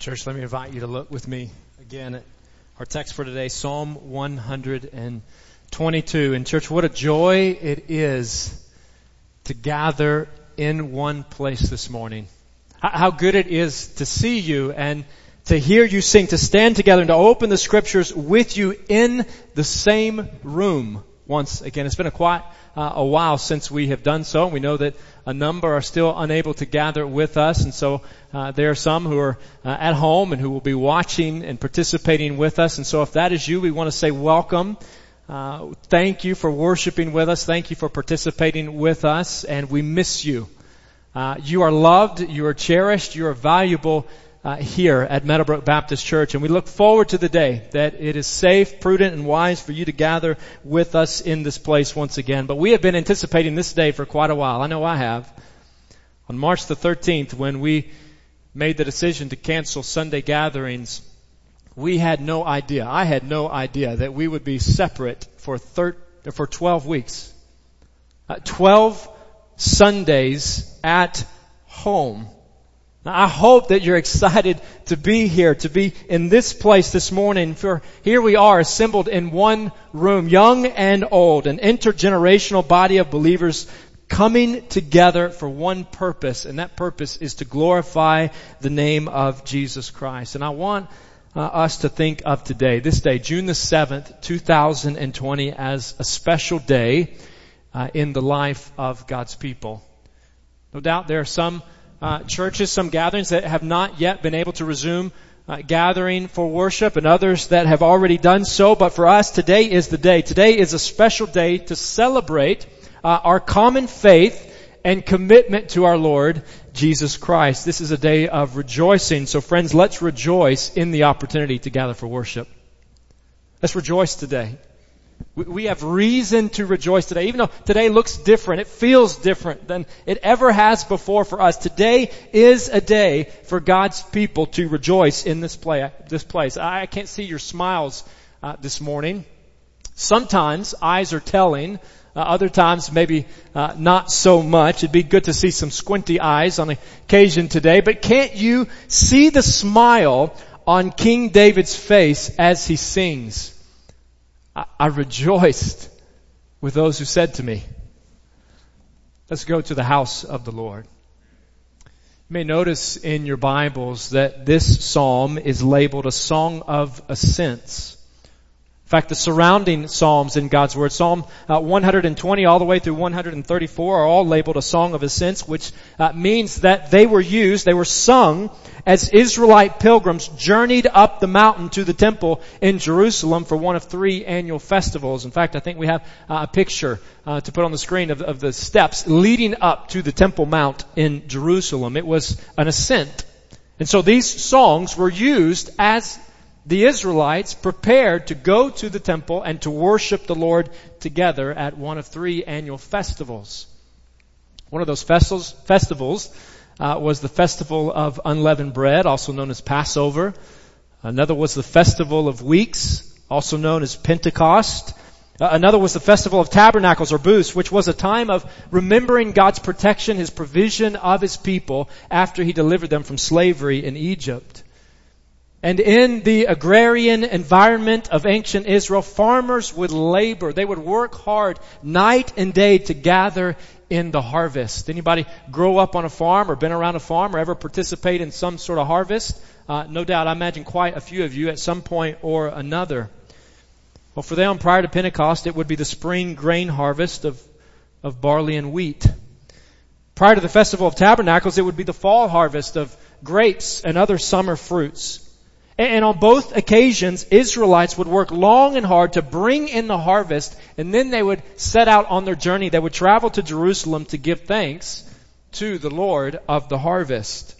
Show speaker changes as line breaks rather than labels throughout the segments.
Church, let me invite you to look with me again at our text for today, Psalm 122. And church, what a joy it is to gather in one place this morning. How good it is to see you and to hear you sing, to stand together and to open the scriptures with you in the same room once again. It's been a quite uh, a while since we have done so. We know that a number are still unable to gather with us, and so uh, there are some who are uh, at home and who will be watching and participating with us. And so, if that is you, we want to say welcome. Uh, thank you for worshiping with us. Thank you for participating with us, and we miss you. Uh, you are loved. You are cherished. You are valuable uh, here at Meadowbrook Baptist Church. And we look forward to the day that it is safe, prudent, and wise for you to gather with us in this place once again. But we have been anticipating this day for quite a while. I know I have. On March the 13th, when we made the decision to cancel Sunday gatherings, we had no idea, I had no idea that we would be separate for thir- for 12 weeks. Uh, 12 Sundays at home. Now, I hope that you're excited to be here, to be in this place this morning. For here we are assembled in one room, young and old, an intergenerational body of believers coming together for one purpose, and that purpose is to glorify the name of Jesus Christ. And I want uh, us to think of today, this day, June the 7th, 2020, as a special day uh, in the life of God's people. No doubt there are some uh, churches, some gatherings that have not yet been able to resume uh, gathering for worship and others that have already done so. But for us, today is the day. Today is a special day to celebrate uh, our common faith and commitment to our Lord Jesus Christ. This is a day of rejoicing. So friends, let's rejoice in the opportunity to gather for worship. Let's rejoice today. We have reason to rejoice today. Even though today looks different, it feels different than it ever has before for us. Today is a day for God's people to rejoice in this, play, this place. I can't see your smiles uh, this morning. Sometimes eyes are telling. Uh, other times maybe uh, not so much. It'd be good to see some squinty eyes on occasion today. But can't you see the smile on King David's face as he sings? I, I rejoiced with those who said to me, let's go to the house of the Lord. You may notice in your Bibles that this psalm is labeled a song of ascents. In fact, the surrounding Psalms in God's Word, Psalm uh, 120 all the way through 134 are all labeled a song of ascents, which uh, means that they were used, they were sung as Israelite pilgrims journeyed up the mountain to the temple in Jerusalem for one of three annual festivals. In fact, I think we have uh, a picture to put on the screen of the steps leading up to the Temple Mount in Jerusalem. It was an ascent. And so these songs were used as the Israelites prepared to go to the temple and to worship the Lord together at one of three annual festivals. One of those festivals, festivals uh, was the festival of unleavened bread, also known as Passover. Another was the festival of weeks, also known as Pentecost. Uh, another was the festival of tabernacles or booths, which was a time of remembering God's protection, His provision of His people after He delivered them from slavery in Egypt. And in the agrarian environment of ancient Israel, farmers would labor. They would work hard night and day to gather in the harvest. Anybody grow up on a farm or been around a farm or ever participate in some sort of harvest? Uh, no doubt, I imagine quite a few of you at some point or another. Well, for them, prior to Pentecost, it would be the spring grain harvest of, of barley and wheat. Prior to the Festival of Tabernacles, it would be the fall harvest of grapes and other summer fruits. And on both occasions, Israelites would work long and hard to bring in the harvest, and then they would set out on their journey. They would travel to Jerusalem to give thanks to the Lord of the harvest.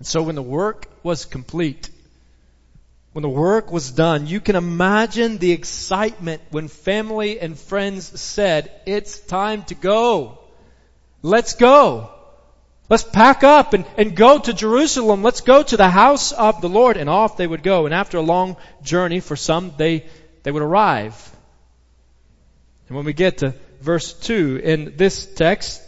And so when the work was complete, when the work was done, you can imagine the excitement when family and friends said, it's time to go. Let's go. Let's pack up and, and go to Jerusalem. Let's go to the house of the Lord. And off they would go. And after a long journey, for some, they, they would arrive. And when we get to verse 2 in this text,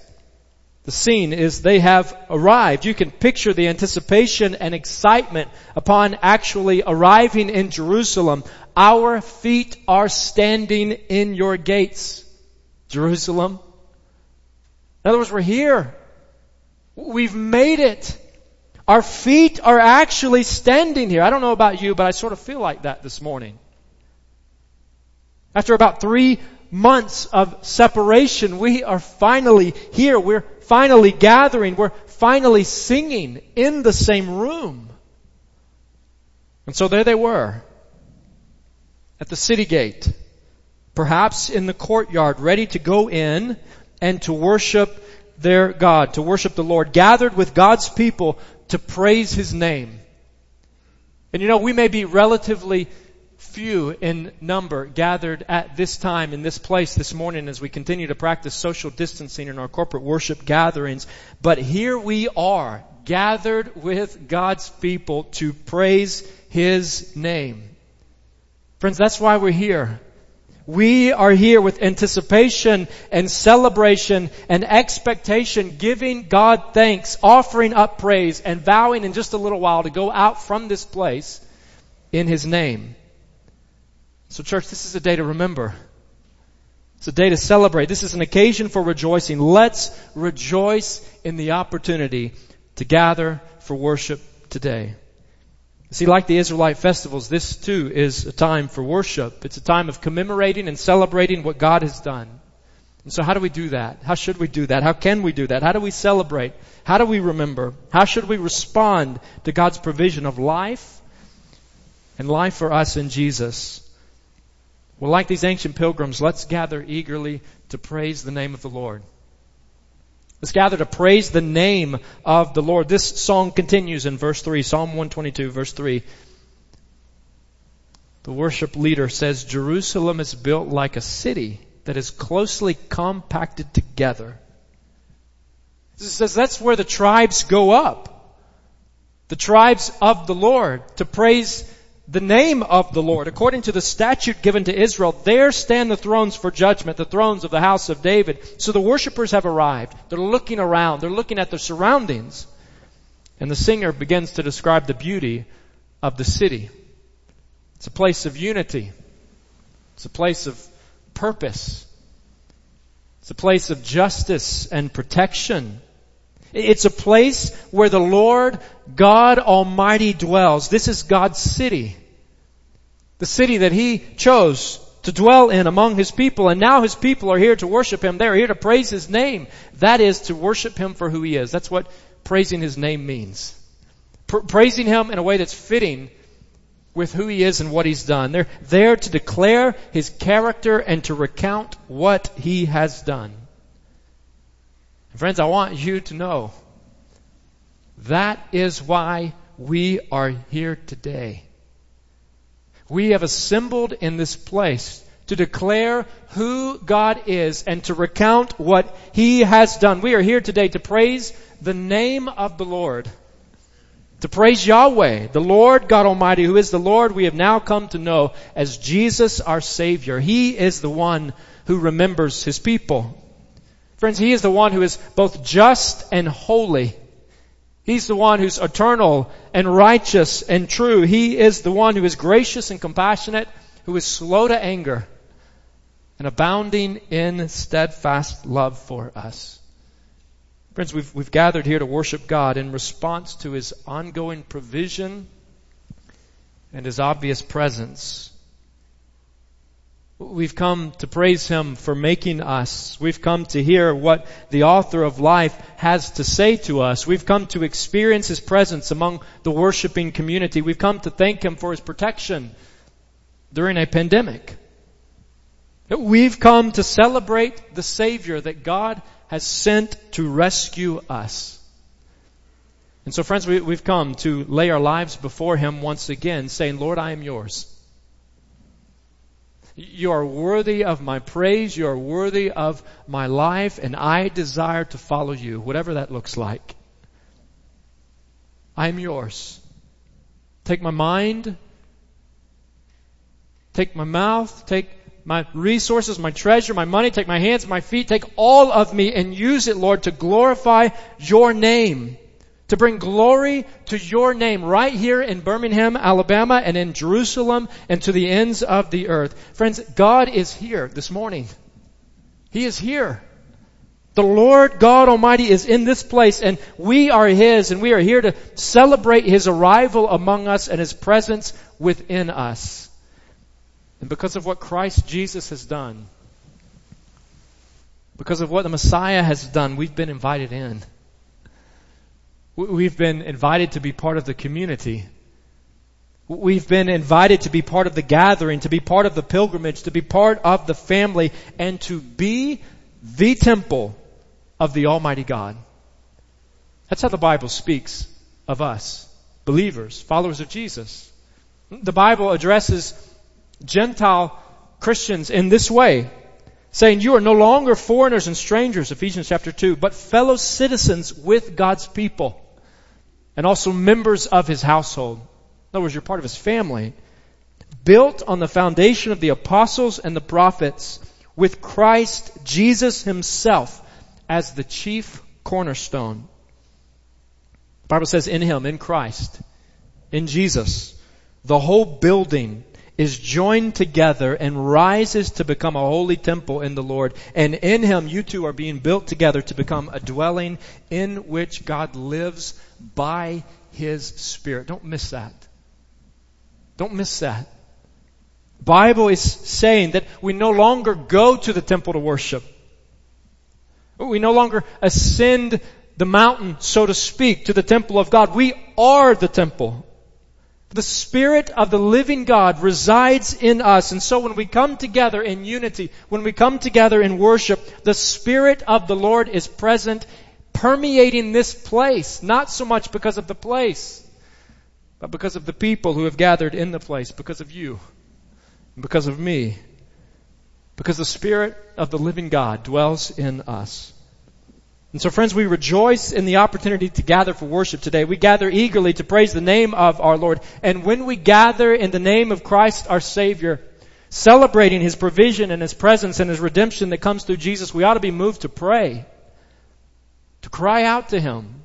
The scene is they have arrived. You can picture the anticipation and excitement upon actually arriving in Jerusalem. Our feet are standing in your gates, Jerusalem. In other words, we're here. We've made it. Our feet are actually standing here. I don't know about you, but I sort of feel like that this morning. After about three months of separation, we are finally here. We're finally gathering. We're finally singing in the same room. And so there they were at the city gate, perhaps in the courtyard, ready to go in and to worship their God, to worship the Lord, gathered with God's people to praise His name. And you know, we may be relatively few in number gathered at this time in this place this morning as we continue to practice social distancing in our corporate worship gatherings. But here we are gathered with God's people to praise His name. Friends, that's why we're here. We are here with anticipation and celebration and expectation, giving God thanks, offering up praise, and vowing in just a little while to go out from this place in His name. So church, this is a day to remember. It's a day to celebrate. This is an occasion for rejoicing. Let's rejoice in the opportunity to gather for worship today. See, like the Israelite festivals, this too is a time for worship. It's a time of commemorating and celebrating what God has done. And so how do we do that? How should we do that? How can we do that? How do we celebrate? How do we remember? How should we respond to God's provision of life and life for us in Jesus? Well, like these ancient pilgrims, let's gather eagerly to praise the name of the Lord. Let's gather to praise the name of the Lord. This song continues in verse 3, Psalm 122, verse 3. The worship leader says, Jerusalem is built like a city that is closely compacted together. It says that's where the tribes go up. The tribes of the Lord to praise the name of the Lord. According to the statute given to Israel, there stand the thrones for judgment, the thrones of the house of David. So the worshippers have arrived. They're looking around. They're looking at their surroundings. And the singer begins to describe the beauty of the city. It's a place of unity. It's a place of purpose. It's a place of justice and protection. It's a place where the Lord God Almighty dwells. This is God's city. The city that He chose to dwell in among His people. And now His people are here to worship Him. They're here to praise His name. That is to worship Him for who He is. That's what praising His name means. praising Him in a way that's fitting with who He is and what He's done. They're there to declare His character and to recount what He has done. Friends, I want you to know that is why we are here today. We have assembled in this place to declare who God is and to recount what He has done. We are here today to praise the name of the Lord. To praise Yahweh, the Lord God Almighty, who is the Lord we have now come to know as Jesus our Savior. He is the one who remembers His people. Friends, He is the one who is both just and holy. He's the one who's eternal and righteous and true. He is the one who is gracious and compassionate, who is slow to anger and abounding in steadfast love for us. Friends, we've, we've gathered here to worship God in response to His ongoing provision and His obvious presence. We've come to praise Him for making us. We've come to hear what the author of life has to say to us. We've come to experience His presence among the worshiping community. We've come to thank Him for His protection during a pandemic. We've come to celebrate the Savior that God has sent to rescue us. And so friends, we, have come to lay our lives before Him once again, saying, Lord, I am yours. You are worthy of my praise. You are worthy of my life, and I desire to follow you, whatever that looks like. I am yours. Take my mind, take my mouth, take my resources, my treasure, my money, take my hands, my feet, take all of me and use it, Lord, to glorify your name. To bring glory to your name right here in Birmingham, Alabama and in Jerusalem and to the ends of the earth. Friends, God is here this morning. He is here. The Lord God Almighty is in this place and we are His and we are here to celebrate His arrival among us and His presence within us. And because of what Christ Jesus has done, because of what the Messiah has done, we've been invited in. We've been invited to be part of the community. We've been invited to be part of the gathering, to be part of the pilgrimage, to be part of the family, and to be the temple of the Almighty God. That's how the Bible speaks of us, believers, followers of Jesus. The Bible addresses Gentile Christians in this way, saying you are no longer foreigners and strangers, Ephesians chapter 2, but fellow citizens with God's people and also members of his household. In other words, you're part of his family. Built on the foundation of the apostles and the prophets with Christ Jesus himself as the chief cornerstone. The Bible says in Him, in Christ, in Jesus, the whole building is joined together and rises to become a holy temple in the Lord. And in Him, you too are being built together to become a dwelling in which God lives by His Spirit. Don't miss that. Don't miss that. Bible is saying that we no longer go to the temple to worship. We no longer ascend the mountain, so to speak, to the temple of God. We are the temple. The Spirit of the living God resides in us. And so when we come together in unity, when we come together in worship, the Spirit of the Lord is present, permeating this place, not so much because of the place, but because of the people who have gathered in the place, because of you, because of me. Because the Spirit of the living God dwells in us. And so friends, we rejoice in the opportunity to gather for worship today. We gather eagerly to praise the name of our Lord. And when we gather in the name of Christ our Savior, celebrating His provision and His presence and His redemption that comes through Jesus, we ought to be moved to pray, to cry out to Him.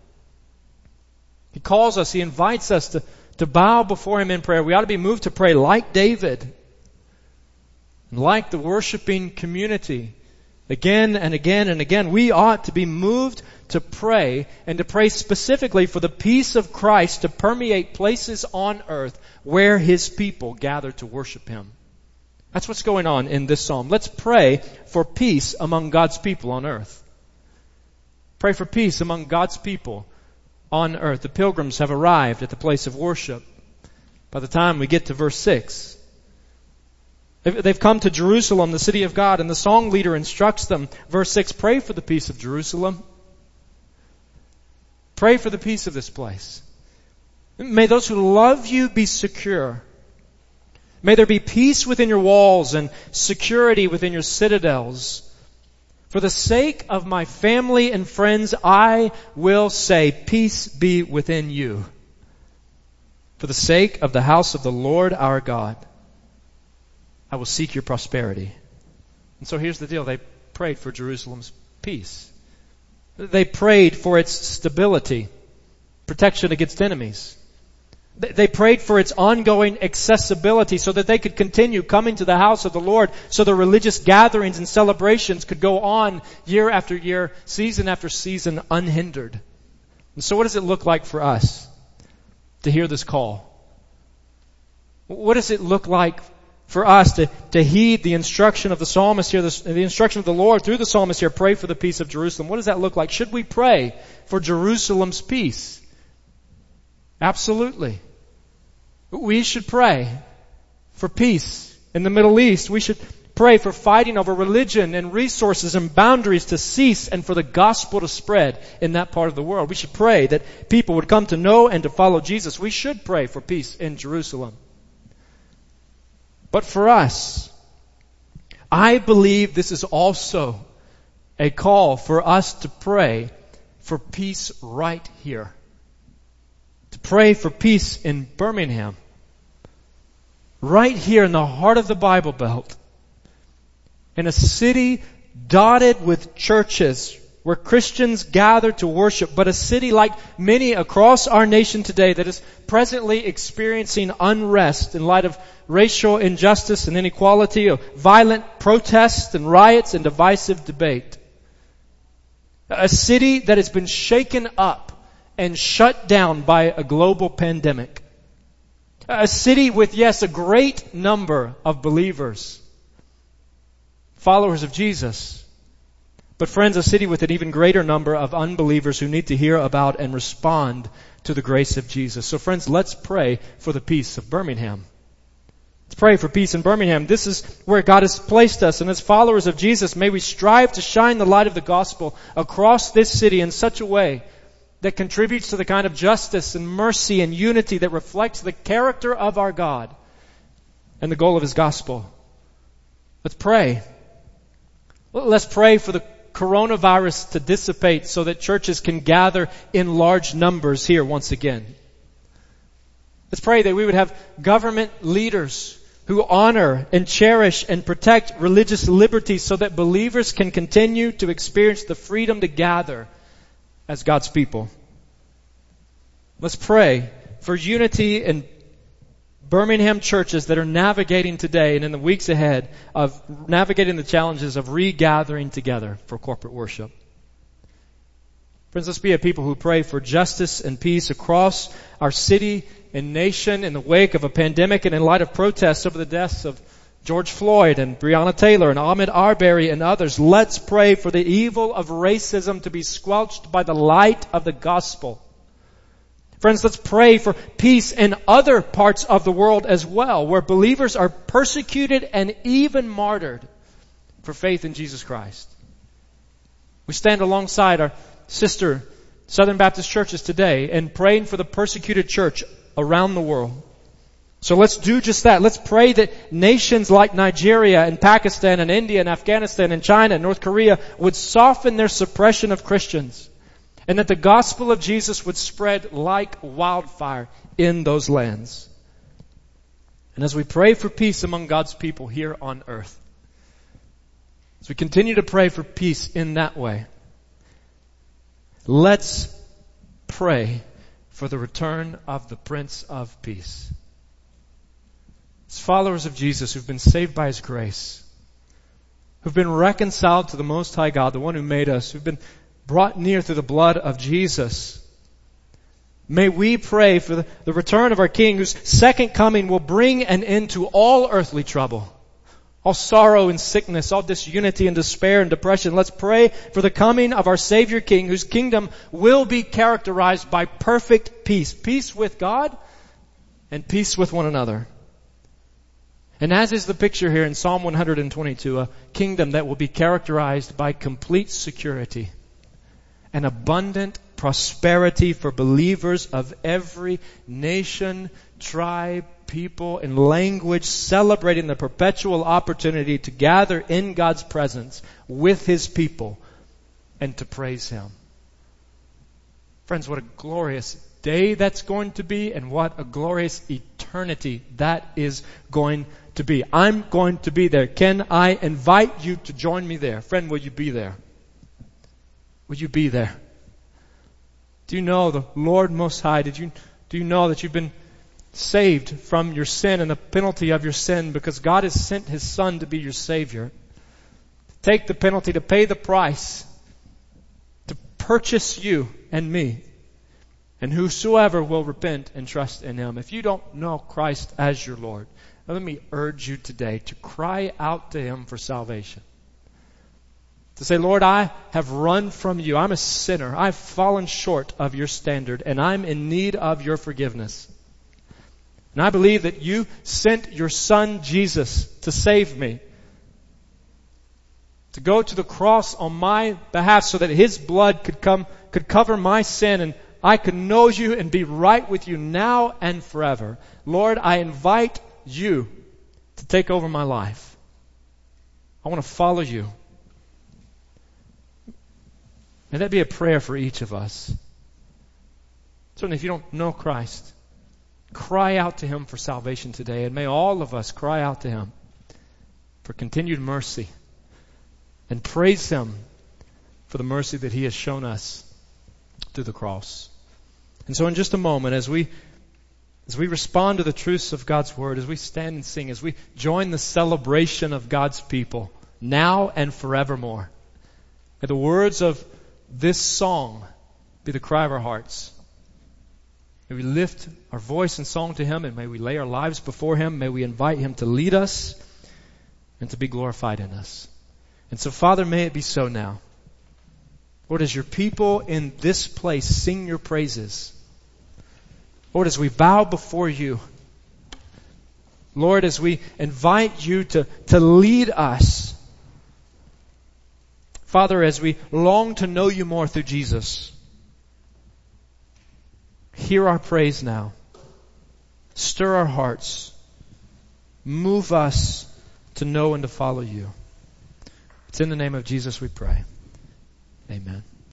He calls us, He invites us to, to bow before Him in prayer. We ought to be moved to pray like David like the worshiping community, again and again and again, we ought to be moved to pray and to pray specifically for the peace of Christ to permeate places on earth where His people gather to worship Him. That's what's going on in this psalm. Let's pray for peace among God's people on earth. Pray for peace among God's people on earth. The pilgrims have arrived at the place of worship. By the time we get to verse 6, They've come to Jerusalem, the city of God, and the song leader instructs them, verse 6, pray for the peace of Jerusalem. Pray for the peace of this place. May those who love you be secure. May there be peace within your walls and security within your citadels. For the sake of my family and friends, I will say, peace be within you. For the sake of the house of the Lord our God. I will seek your prosperity. And so here's the deal. They prayed for Jerusalem's peace. They prayed for its stability, protection against enemies. They prayed for its ongoing accessibility so that they could continue coming to the house of the Lord so the religious gatherings and celebrations could go on year after year, season after season unhindered. And so what does it look like for us to hear this call? What does it look like for us to, to heed the instruction of the psalmist here, the, the instruction of the Lord through the psalmist here, pray for the peace of Jerusalem. What does that look like? Should we pray for Jerusalem's peace? Absolutely. We should pray for peace in the Middle East. We should pray for fighting over religion and resources and boundaries to cease and for the gospel to spread in that part of the world. We should pray that people would come to know and to follow Jesus. We should pray for peace in Jerusalem. But for us, I believe this is also a call for us to pray for peace right here. To pray for peace in Birmingham. Right here in the heart of the Bible Belt. in a city dotted with churches where Christians gather to worship, but a city like many across our nation today that is presently experiencing unrest in light of racial injustice and inequality, of violent protests and riots and divisive debate. A city that has been shaken up and shut down by a global pandemic. A city with, yes, a great number of believers, followers of Jesus, but friends, a city with an even greater number of unbelievers who need to hear about and respond to the grace of Jesus. So friends, let's pray for the peace of Birmingham. Let's pray for peace in Birmingham. This is where God has placed us, and as followers of Jesus, may we strive to shine the light of the gospel across this city in such a way that contributes to the kind of justice and mercy and unity that reflects the character of our God and the goal of His gospel. Let's pray. Let's pray for the coronavirus to dissipate so that churches can gather in large numbers here once again. Let's pray that we would have government leaders who honor and cherish and protect religious liberty so that believers can continue to experience the freedom to gather as God's people. Let's pray for unity and Birmingham churches that are navigating today and in the weeks ahead of navigating the challenges of regathering together for corporate worship. Friends, let's be a people who pray for justice and peace across our city and nation in the wake of a pandemic and in light of protests over the deaths of George Floyd and Breonna Taylor and Ahmaud Arbery and others. Let's pray for the evil of racism to be squelched by the light of the gospel. Friends, let's pray for peace in other parts of the world as well, where believers are persecuted and even martyred for faith in Jesus Christ. We stand alongside our sister Southern Baptist churches today and praying for the persecuted church around the world. So let's do just that. Let's pray that nations like Nigeria and Pakistan and India and Afghanistan and China and North Korea would soften their suppression of Christians and that the gospel of Jesus would spread like wildfire in those lands. And as we pray for peace among God's people here on earth, as we continue to pray for peace in that way, let's pray for the return of the Prince of Peace. As followers of Jesus who've been saved by His grace, who've been reconciled to the Most High God, the one who made us, who've been brought near through the blood of Jesus. May we pray for the, return of our King whose second coming will bring an end to all earthly trouble all sorrow and sickness, all disunity and despair and depression. Let's pray for the coming of our Savior King, whose kingdom will be characterized by perfect peace. Peace with God and peace with one another. And as is the picture here in Psalm 122, a kingdom that will be characterized by complete security and abundant prosperity for believers of every nation, tribe, people, and language celebrating the perpetual opportunity to gather in God's presence with His people and to praise Him. Friends, what a glorious day that's going to be and what a glorious eternity that is going to be. I'm going to be there. Can I invite you to join me there? Friend, will you be there? Will you be there? Do you know the Lord Most High? Did you, do you know that you've been saved from your sin and the penalty of your sin because God has sent His Son to be your Savior? To Take the penalty, to pay the price, to purchase you and me. And whosoever will repent and trust in Him. If you don't know Christ as your Lord, let me urge you today to cry out to Him for salvation. To say, Lord, I have run from you. I'm a sinner. I've fallen short of your standard and I'm in need of your forgiveness. And I believe that you sent your son Jesus to save me. To go to the cross on my behalf so that his blood could come, could cover my sin and I could know you and be right with you now and forever. Lord, I invite you to take over my life. I want to follow you. May that be a prayer for each of us. Certainly, if you don't know Christ, cry out to Him for salvation today. And may all of us cry out to Him for continued mercy and praise Him for the mercy that He has shown us through the cross. And so in just a moment, as we as we respond to the truths of God's Word, as we stand and sing, as we join the celebration of God's people, now and forevermore, may the words of this song be the cry of our hearts. May we lift our voice in song to Him and may we lay our lives before Him. May we invite Him to lead us and to be glorified in us. And so, Father, may it be so now. Lord, as your people in this place sing your praises, Lord, as we bow before you, Lord, as we invite you to, to lead us, Father, as we long to know you more through Jesus, hear our praise now. Stir our hearts. Move us to know and to follow you. It's in the name of Jesus we pray. Amen.